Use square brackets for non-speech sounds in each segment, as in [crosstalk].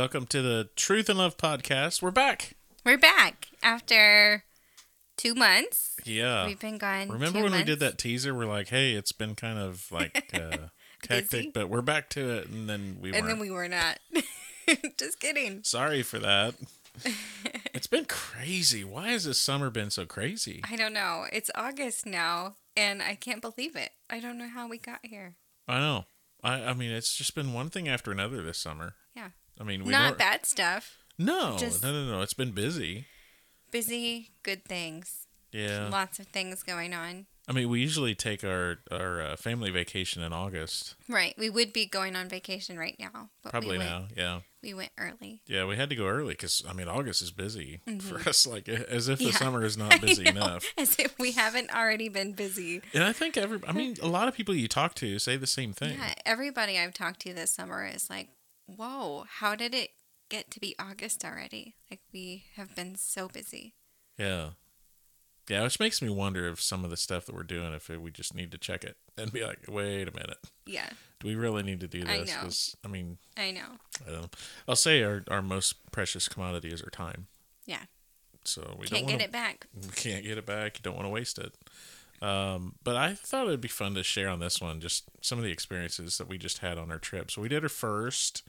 Welcome to the Truth and Love podcast. We're back. We're back after two months. Yeah. We've been gone. Remember when we did that teaser? We're like, hey, it's been kind of [laughs] like uh, hectic, but we're back to it. And then we And weren't. then we were not. [laughs] Just kidding. Sorry for that. [laughs] it's been crazy. Why has this summer been so crazy? I don't know. It's August now, and I can't believe it. I don't know how we got here. I know. I, I mean, it's just been one thing after another this summer. Yeah. I mean, we not bad stuff. No, just- no, no, no. It's been busy. Busy, good things. Yeah. Lots of things going on. I mean, we usually take our our uh, family vacation in August. Right. We would be going on vacation right now. Probably we went, now. Yeah. We went early. Yeah, we had to go early because I mean August is busy for us. Like as if the Mm-hmm. Summer is [laughs] not busy enough. As if we haven't already been busy. And I think every, I mean, a lot of people you talk to say the same thing. Yeah, everybody I've talked to this summer is like, "Whoa, how did it get to be August already? Like we have been so busy." Yeah. Yeah, which makes me wonder if some of the stuff that we're doing, if we just need to check it and be like, wait a minute, Yeah, do we really need to do this? I know. I mean, I know. I don't know. I'll say our, our most precious commodity is our time. Yeah, So we can't don't get wanna, it back. We [laughs] can't get it back. You don't want to waste it. Um, but I thought it'd be fun to share on this one just some of the experiences that we just had on our trip. So we did our first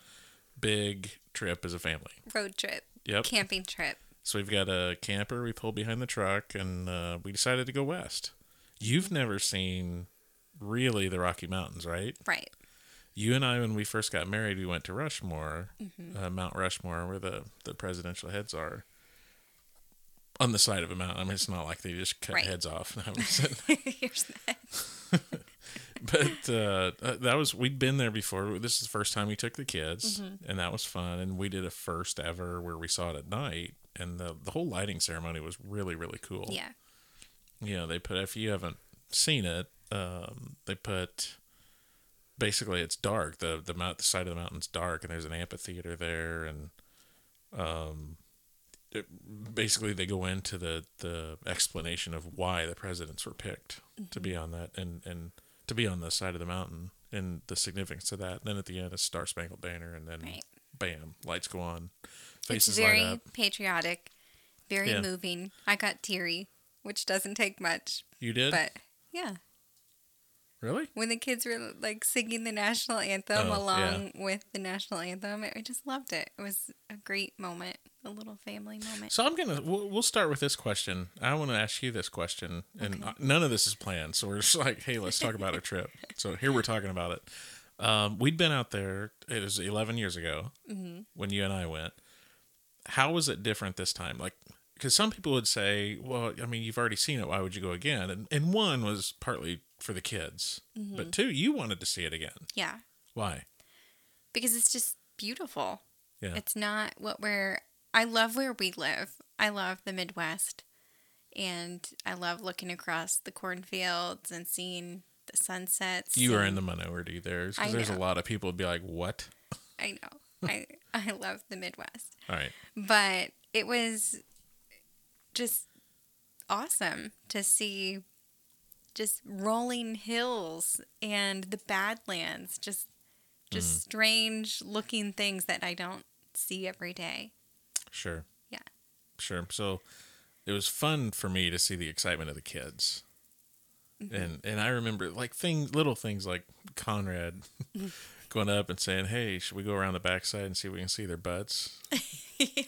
big trip as a family. Road trip, Yep. camping trip. So we've got a camper we pulled behind the truck, and uh, we decided to go west. You've never seen really the Rocky Mountains, right? Right. You and I, when we first got married, we went to Rushmore, Mm-hmm. uh, Mount Rushmore, where the, the presidential heads are. On the side of a mountain. I mean, it's not like they just cut Right. heads off. [laughs] [laughs] Here's that. [laughs] but uh, uh, that was we'd been there before. This is the first time we took the kids, Mm-hmm. and that was fun. And we did a first ever where we saw it at night, and the the whole lighting ceremony was really really cool. Yeah. you know they put if you haven't seen it um, they put basically it's dark the the mount the side of the mountain's dark and there's an amphitheater there and um basically they go into the the explanation of why the presidents were picked to be mm-hmm. on that and and to be on the side of the mountain and the significance of that and then at the end a star spangled banner and then Right. bam lights go on It's faces very light up patriotic, very Yeah. moving. I got teary, which doesn't take much, you did but yeah. Really When the kids were like singing the national anthem Oh, along with the national anthem, I just loved it. It was a great moment, a little family moment. So I'm gonna we'll, we'll start with this question. I want to ask you this question, and uh none of this is planned. So we're just like, hey, let's talk about our [laughs] trip. So here we're talking about it. Um, we'd been out there. It was 11 years ago when you and I went. How was it different this time? Like, because some people would say, well, I mean, you've already seen it. Why would you go again? And and one was partly for the kids, mm-hmm. but two, you wanted to see it again. Yeah. Why? because it's just beautiful. Yeah. It's not what we're. I love where we live. I love the Midwest, and I love looking across the cornfields and seeing the sunsets. You are in the minority there, because there's a lot of people would be like, what? I know. I [laughs] I love the Midwest, All right. but it was just awesome to see just rolling hills and the Badlands, just just Mm. strange looking things that I don't see every day. Sure. Yeah. Sure. So it was fun for me to see the excitement of the kids. Mm-hmm. And and I remember like things little things like Conrad [laughs] [laughs] going up and saying, Hey, should we go around the backside and see if we can see their butts? [laughs] yeah.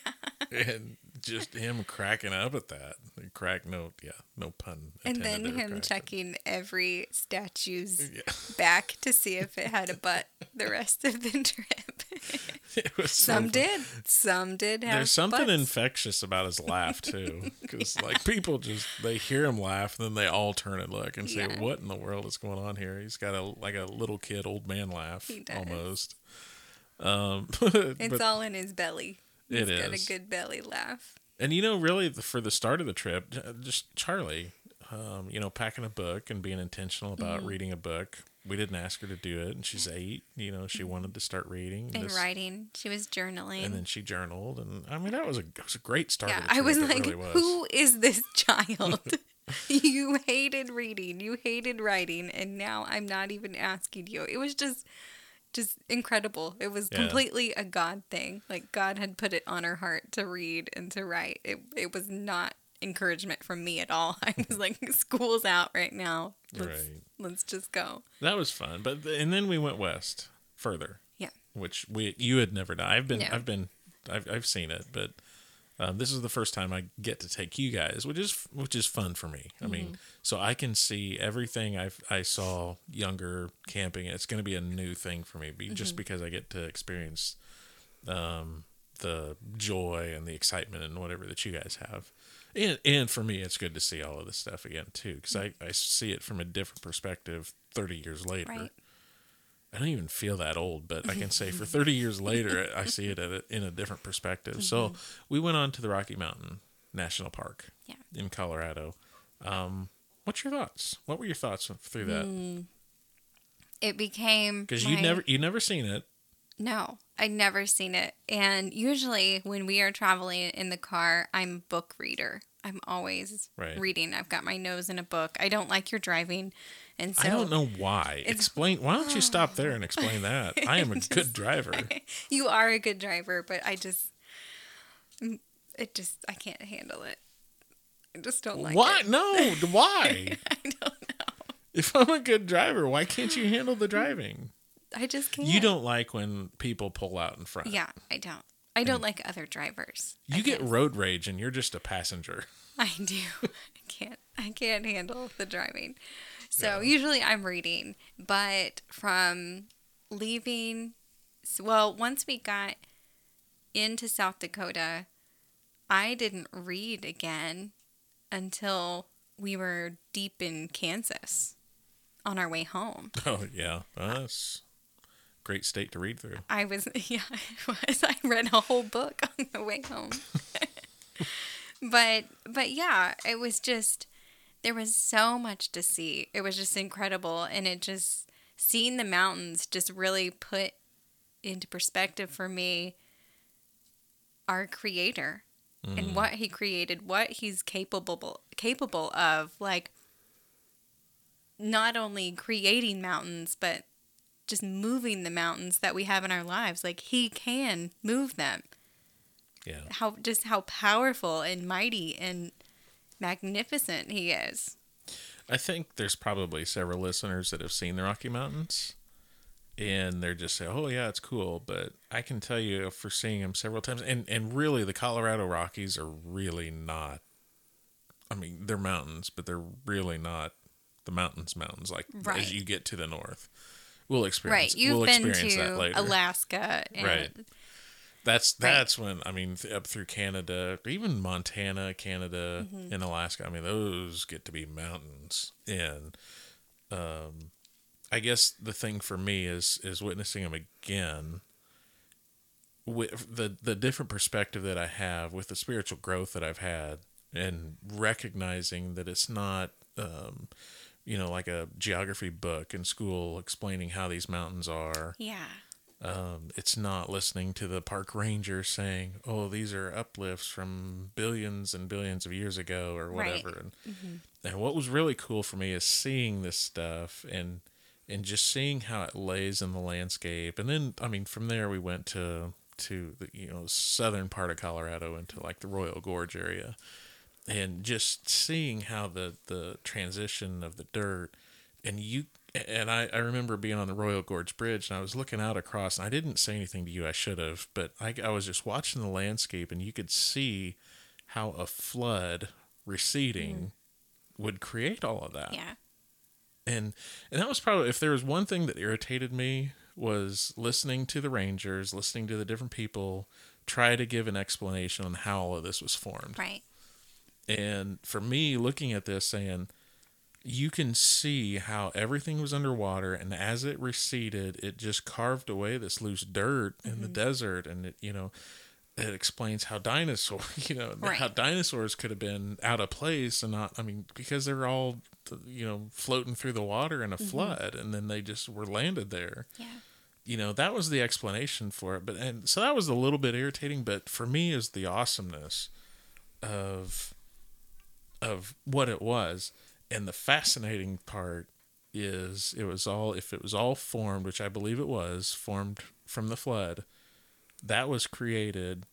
And just him cracking up at that. Crack no yeah, no pun. And then him checking every statue's Yeah. [laughs] back to see if it had a butt the rest of the [laughs] trip. [laughs] It was so Some did. Some did have There's something butts. infectious about his laugh too, because like people just they hear him laugh, and then they all turn and look and say, Yeah. "What in the world is going on here?" He's got a like a little kid, old man laugh He does. almost. Um, It's but, all in his belly. It He's got a good belly laugh. and you know, really, the, for the start of the trip, just Charlie, um, you know, packing a book and being intentional about Mm-hmm. reading a book. We didn't ask her to do it, and she's eight. You know, she wanted to start reading And this- writing. She was journaling. and then she journaled, and I mean, that was a it was a great start. yeah, of the I was like, really was. who is this [laughs] child? [laughs] you hated reading, you hated writing, and now I'm not even asking you. It was just, just incredible. It was Yeah. completely a God thing. Like God had put it on her heart to read and to write. It it was not encouragement from me at all. [laughs] I was like, school's out right now. Let's, Right. let's just go. That was fun. But and then we went west further, Yeah. which we you had never done. I've been No. I've been I've I've seen it, but um, this is the first time I get to take you guys, which is which is fun for me. I Mm-hmm. mean, so I can see everything I I saw younger camping. It's going to be a new thing for me, be, Mm-hmm. just because I get to experience um, the joy and the excitement and whatever that you guys have. And and for me, it's good to see all of this stuff again too, because I, I see it from a different perspective. Thirty years later, Right. I don't even feel that old, but I can say for [laughs] 30 years later, I see it at a, in a different perspective. So we went on to the Rocky Mountain National Park Yeah. in Colorado. Um, what's your thoughts? What were your thoughts through that? It became Because you never you never seen it. No, I'd never seen it. And usually when we are traveling in the car, I'm book reader. I'm always Right. reading. I've got my nose in a book. I don't like your driving. And so I don't know why. Explain. Why don't you [sighs] stop there and explain that? [laughs] I am a Just- good driver. [laughs] you are a good driver, but I just mm, it just I can't handle it. I just don't like why? it. No. [laughs] Why? I don't know. if I'm a good driver, why can't you handle the driving? I just can't. You don't like when people pull out in front. Yeah, I don't. I don't like other drivers. I You get can't- road rage and you're just a passenger. I do. I can't. I can't handle the driving. So Yeah. usually I'm reading, but from leaving, well, once we got into South Dakota, I didn't read again until we were deep in Kansas on our way home. [laughs] Oh yeah, that's a great state to read through. I was, [laughs] yeah, I was. I read a whole book [laughs] on the way home. but, but yeah, it was just, there was so much to see. It was just incredible. And it just, seeing the mountains just really put into perspective for me our creator and mm. what he created, what he's capable capable of like not only creating mountains but just moving the mountains that we have in our lives. Like he can move them. Yeah, How just how powerful and mighty and magnificent he is. I think there's probably several listeners that have seen the Rocky Mountains, and they're just say, "Oh yeah, it's cool." But I can tell you for seeing them several times, and and really, the Colorado Rockies are really not. I mean, they're mountains, but they're really not the mountains mountains like Right. as you get to the north. We'll experience. Right. You've we'll been to. Alaska and Right. That's Right. that's when I mean th- up through Canada, even Montana, Canada, Mm-hmm. and Alaska. I mean those get to be mountains, and um, I guess the thing for me is is witnessing them again. With the the different perspective that I have, with the spiritual growth that I've had, and recognizing that it's not, um, you know, like a geography book in school explaining how these mountains are yeah. Um, it's not listening to the park ranger saying, "Oh, these are uplifts from billions and billions of years ago," or Right. whatever. And, and what was really cool for me is seeing this stuff and and just seeing how it lays in the landscape. And then, I mean, from there we went to to the you know southern part of Colorado into like the Royal Gorge area, and just seeing how the the transition of the dirt and you and I, I remember being on the Royal Gorge Bridge and I was looking out across and I didn't say anything to you I should have but I, I was just watching the landscape and you could see how a flood receding mm. would create all of that Yeah. and and that was probably if there was one thing that irritated me was listening to the rangers listening to the different people try to give an explanation on how all of this was formed Right. and for me, looking at this, saying, you can see how everything was underwater, and as it receded, it just carved away this loose dirt in the mm-hmm. desert, and it, you know, it explains how dinosaur, [laughs] you know, Right. how dinosaurs could have been out of place and not. I mean, because they're all, you know, floating through the water in a mm-hmm. flood, and then they just were landed there Yeah. you know that was the explanation for it but and so that was a little bit irritating but for me is the awesomeness of of what it was and the fascinating part is it was all if it was all formed, which I believe it was formed from the flood, that was created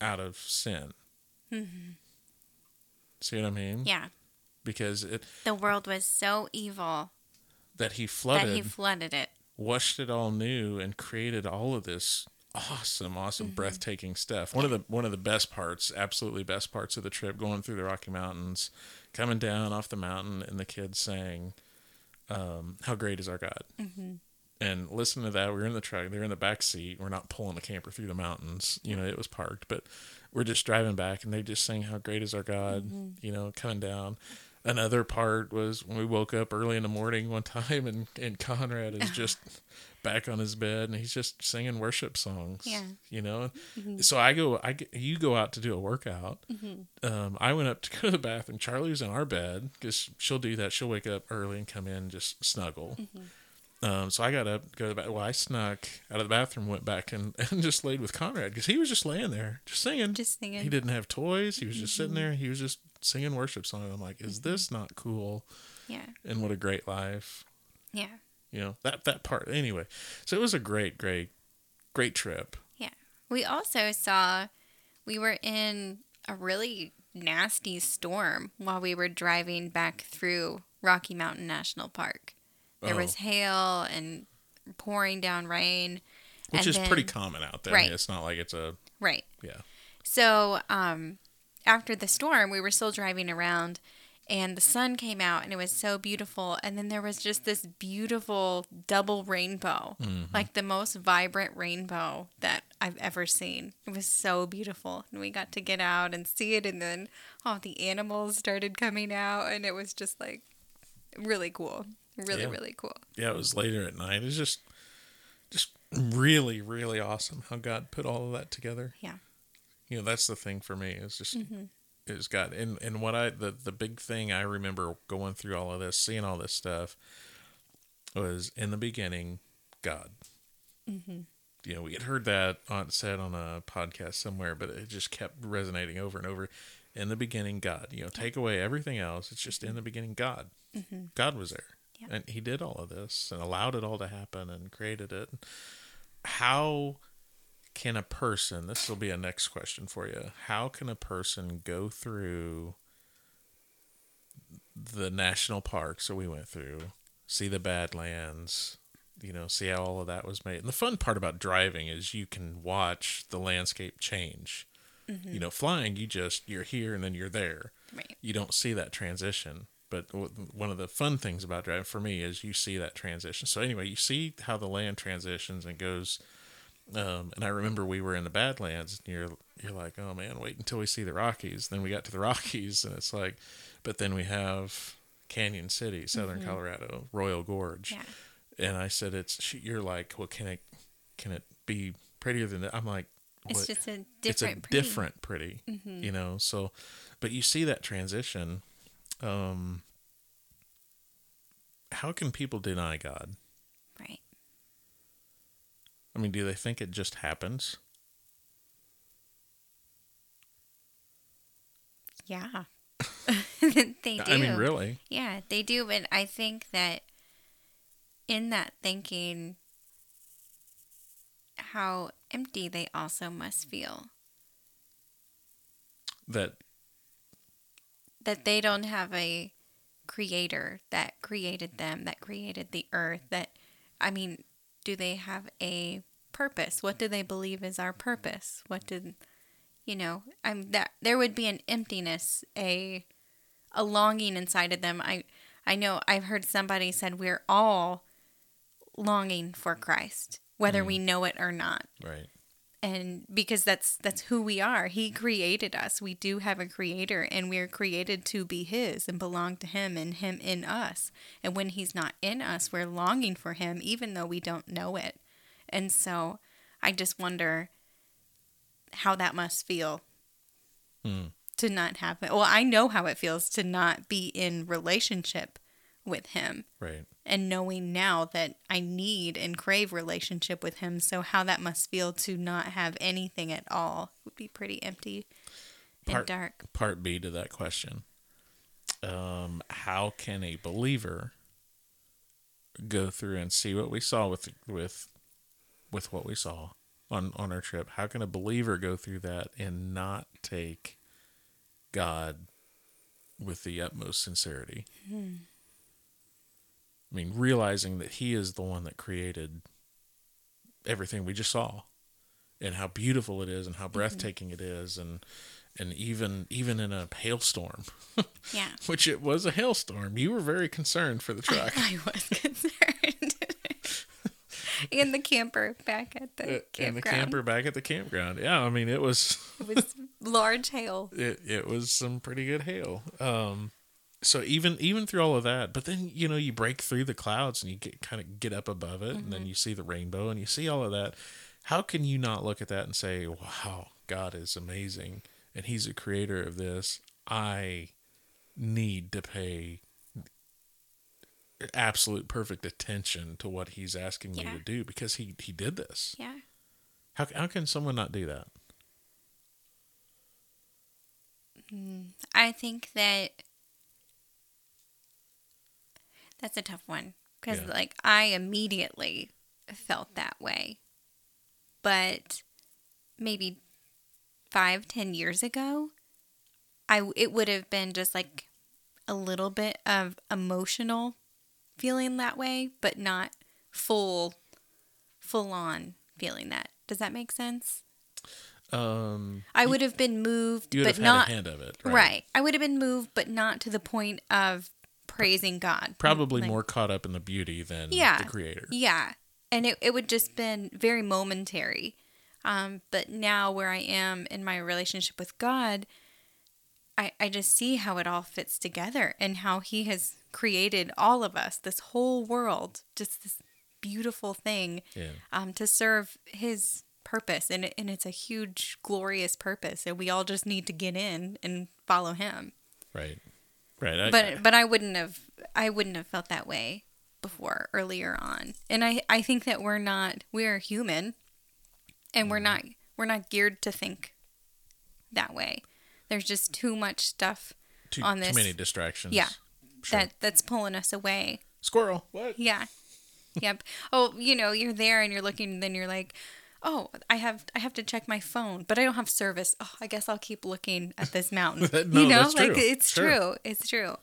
out of sin. See what I mean? Yeah. Because it The world was so evil that he flooded that he flooded it. washed it all new, and created all of this awesome, awesome, Mm-hmm. breathtaking stuff. One of the one of the best parts, absolutely best parts of the trip, going through the Rocky Mountains, coming down off the mountain, and the kids saying, um, "How great is our God." Mm-hmm. And listen to that. We were in the truck. They're in the back seat. We're not pulling the camper through the mountains. You know, it was parked, but we're just driving back, and they're just saying, "How great is our God?" Mm-hmm. You know, coming down. Another part was when we woke up early in the morning one [laughs] time, and and Conrad is just [laughs] back on his bed, and he's just singing worship songs. Yeah. you know. Mm-hmm. So I go, I you go out to do a workout. Mm-hmm. Um, I went up to [laughs] go to the bathroom. Charlie was in our bed because she'll do that. She'll wake up early and come in and just snuggle. Mm-hmm. Um, so I got up, go to the bath. Well, I snuck out of the bathroom, went back and, [laughs] and just laid with Conrad because he was just laying there, just singing. Just singing. He didn't have toys. He was just sitting there. He was just singing worship songs. I'm like, is this not cool? Yeah. And what a great life, Yeah. you know that that part. Anyway, so it was a great, great, great trip. Yeah. We also saw we were in a really nasty storm while we were driving back through Rocky Mountain National Park. There Oh. was hail and pouring down rain. which and is pretty common out there. Right. It's not like it's a Right. yeah. So, um, after the storm, we were still driving around and the sun came out and it was so beautiful. And then there was just this beautiful double rainbow, like the most vibrant rainbow that I've ever seen. It was so beautiful. And we got to get out and see it. And then all the animals started coming out. And it was just like really cool. Really, Yeah. really cool. Yeah, it was later at night. It's just just really, really awesome how God put all of that together. Yeah. You know, that's the thing for me. It's just Mm-hmm. it's God and and what I the the big thing I remember going through all of this, seeing all this stuff was in the beginning, God. Mm-hmm. You know, we had heard that on said on a podcast somewhere, but it just kept resonating over and over. In the beginning, God. You know, take away everything else. It's just in the beginning, God. God was there, Yeah. and He did all of this and allowed it all to happen and created it. How can a person? This will be a next question for you. How can a person go through the national parks that we went through, see the Badlands, you know, see how all of that was made. And the fun part about driving is you can watch the landscape change. Mm-hmm. You know, flying, you just you're here and then you're there. Right. You don't see that transition. But one of the fun things about driving for me is you see that transition. So anyway, you see how the land transitions and goes. Um, and I remember we were in the Badlands, and you're you're like, oh man, wait until we see the Rockies. Then we got to the [laughs] Rockies, and it's like, but then we have Cañon City, Southern Colorado, Royal Gorge, Yeah. and I said, it's you're like, well, can it can it be prettier than that? I'm like, It's just a different, it's a pretty. Mm-hmm. different pretty, you know. So, but you see that transition. Um, how can people deny God? Right. I mean, do they think it just happens? Yeah. [laughs] [laughs] they do. I mean, really? Yeah, they do. But I think that in that thinking, how empty they also must feel. That That they don't have a creator that created them, that created the earth. That, I mean, do they have a purpose? What do they believe is our purpose? What did, you know, I'm that there would be an emptiness, a a longing inside of them. I I know I've heard somebody said we're all longing for Christ, whether we mm. know it or not. right? And because that's that's who we are. He created us. We do have a creator and we're created to be his and belong to him and him in us. And when he's not in us, we're longing for him even though we don't know it. And so I just wonder how that must feel Hmm. to not have. Well, I know how it feels to not be in relationship with him Right. and knowing now that I need and crave relationship with him. So how that must feel to not have anything at all would be pretty empty and Part- dark. Part B to that question. Um, how can a believer go through and see what we saw with with with what we saw on on our trip? How can a believer go through that and not take God with the utmost sincerity? Hmm. I mean, realizing that He is the one that created everything we just saw, and how beautiful it is, and how breathtaking it is, and and even even in a hailstorm, [laughs] Yeah. which it was a hailstorm, you were very concerned for the truck. I was [laughs] concerned. [laughs] and the camper back at the Uh, and campground. the camper back at the campground. Yeah, I mean it was It was large hail. it, it was some pretty good hail. Um so even even through all of that, but then you know you break through the clouds and you get kind of get up above it and then mm-hmm. you see the rainbow and you see all of that. How can you not look at that and say, "Wow, God is amazing and he's a creator of this. I need to pay absolute perfect attention to what he's asking me to do because he he did this." Yeah. How how can someone not do that? Mm, I think that that's a tough one because, Yeah. like, I immediately felt that way. But maybe five, ten years ago, I it would have been just like a little bit of emotional feeling that way, but not full, full on feeling that. Does that make sense? Um, I would have been moved, you would but have not a hand of it, Right. I would have been moved, but not to the point of praising God. Probably Like, more caught up in the beauty than Yeah. the creator. Yeah. And it, it would just been very momentary. Um, but now where I am in my relationship with God, I, I just see how it all fits together and how he has created all of us, this whole world, just this beautiful thing Yeah, um, to serve his purpose. And, and it's a huge, glorious purpose. And we all just need to get in and follow him. right, right. I, but but I wouldn't have I wouldn't have felt that way before earlier on. And I I think that we're not we're human and we're mm-hmm. not we're not geared to think that way. There's just too much stuff too, on this. too many distractions. Yeah. Sure. that that's pulling us away. squirrel. What? Yeah. yep. Oh, you know, you're there and you're looking and then you're like, "Oh, I have I have to check my phone, but I don't have service. Oh, I guess I'll keep looking at this mountain." [laughs] No, you know, like it's Sure. true. It's true.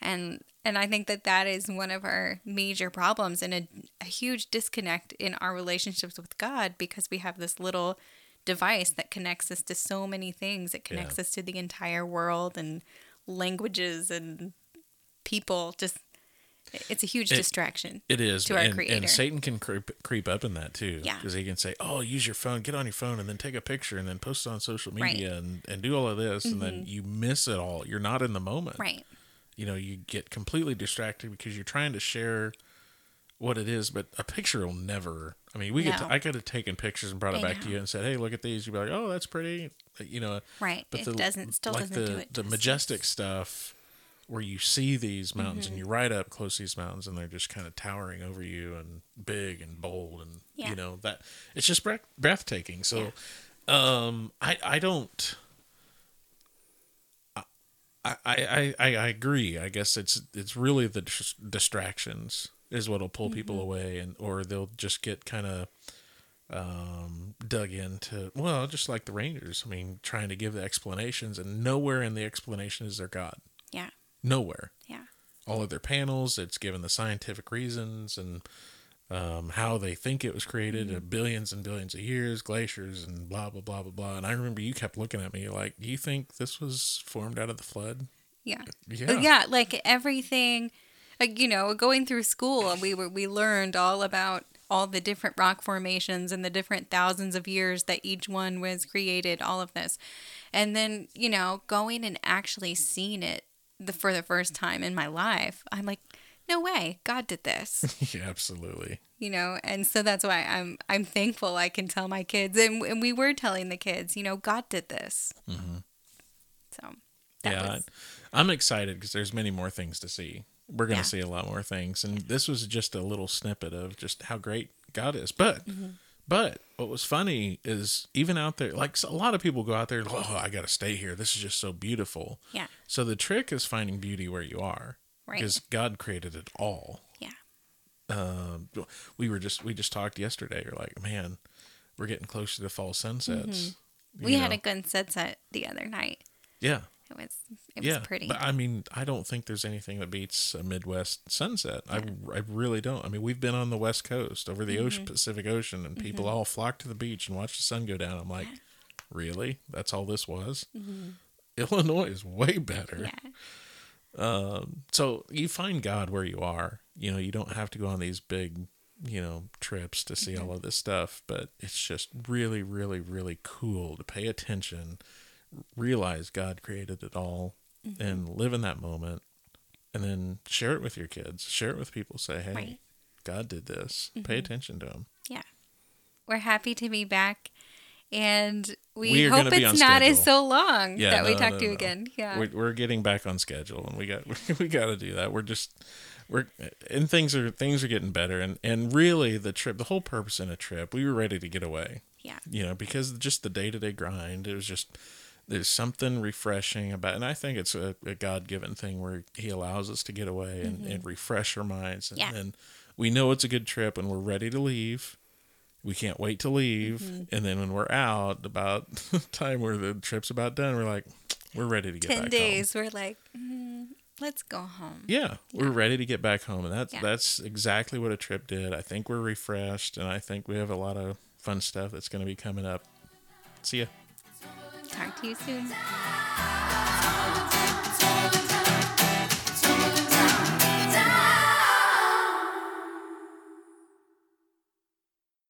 And and I think that that is one of our major problems and a, a huge disconnect in our relationships with God because we have this little device that connects us to so many things. It connects Yeah. us to the entire world and languages and people. Just it's a huge It- distraction. It is, to our and, creator. and Satan can creep, creep up in that too. Yeah. because he can say, "Oh, use your phone, get on your phone, and then take a picture, and then post it on social Right. Mm-hmm. media, and, and do all of this, and then you miss it all. You're not in the moment, Right. You know, you get completely distracted because you're trying to share what it is, but a picture will never. I mean, we could. No. I could have taken pictures and brought it I back to you and said, "Hey, look at these." You'd be like, "Oh, that's pretty," you know. Right. But it the, doesn't still like doesn't the, do it. the majestic stuff where you see these mountains and Mm-hmm. you're right up close to these mountains and they're just kind of towering over you and big and bold and Yeah. you know that it's just breath, breathtaking so um i i don't I, I I I agree. I guess it's it's really the dis- distractions is what'll pull people Mm-hmm. away, and or they'll just get kind of um, dug into. Well, just like the Rangers. I mean, trying to give the explanations, and nowhere in the explanation is there God. Yeah. Nowhere. Yeah. All of their panels, it's given the scientific reasons and um, how they think it was created Mm-hmm. in billions and billions of years, glaciers, and blah blah blah blah blah. And I remember you kept looking at me like, "Do you think this was formed out of the flood?" Yeah. Yeah. Yeah. Like everything, like, you know, going through school, we were we learned all about all the different rock formations and the different thousands of years that each one was created. All of this, and then you know, going and actually seeing it the for the first time in my life, I'm like, no way, God did this. [laughs] yeah, absolutely. you know and so that's why i'm i'm thankful i can tell my kids and, and we were telling the kids you know god did this so that yeah, was, I'm excited because there's many more things to see. We're going to Yeah. see a lot more things, and this was just a little snippet of just how great God is. But, Mm-hmm. But what was funny is even out there, like a lot of people go out there, oh, I got to stay here. This is just so beautiful. yeah So the trick is finding beauty where you are, Right. because God created it all. yeah Um, we were just we just talked yesterday. You're like, man, we're getting closer to fall sunsets. We You had a good sunset the other night. yeah, It was it was yeah. pretty. But I mean, I don't think there's anything that beats a Midwest sunset. I I really don't. I mean, we've been on the West Coast over the Mm-hmm. ocean, Pacific Ocean, and people all flock to the beach and watch the sun go down. I'm like, [laughs] really? That's all this was? Illinois is way better. Mm-hmm. yeah. so you find God where you are. You know, you don't have to go on these big, you know, trips to see all of this stuff, but it's just really, really, really cool to pay attention, realize God created it all, mm-hmm. and live in that moment, and then share it with your kids, share it with people. Say, hey, Right. God did this. Pay mm-hmm. attention to Him. Yeah. We're happy to be back. And we, We hope it's not as so long Yeah, that we no, talk no, to you no. again. Yeah. We're, we're getting back on schedule, and we got [laughs] we got to do that. We're just we're and things are things are getting better, and and really the trip, the whole purpose in a trip, we were ready to get away. yeah. You know, because just the day to day grind, it was just there's something refreshing about, and I think it's a, a God given thing where He allows us to get away and, and refresh our minds, and, Mm-hmm. Yeah. and we know it's a good trip, and we're ready to leave. We can't wait to leave, Mm-hmm. and then when we're out, about the [laughs] time where the trip's about done, we're like, we're ready to get 10 back home. days. We're like, mm, let's go home. Yeah, we're ready to get back home, and that's Yeah. that's exactly what a trip did. I think we're refreshed, and I think we have a lot of fun stuff that's going to be coming up. See ya. Talk to you soon.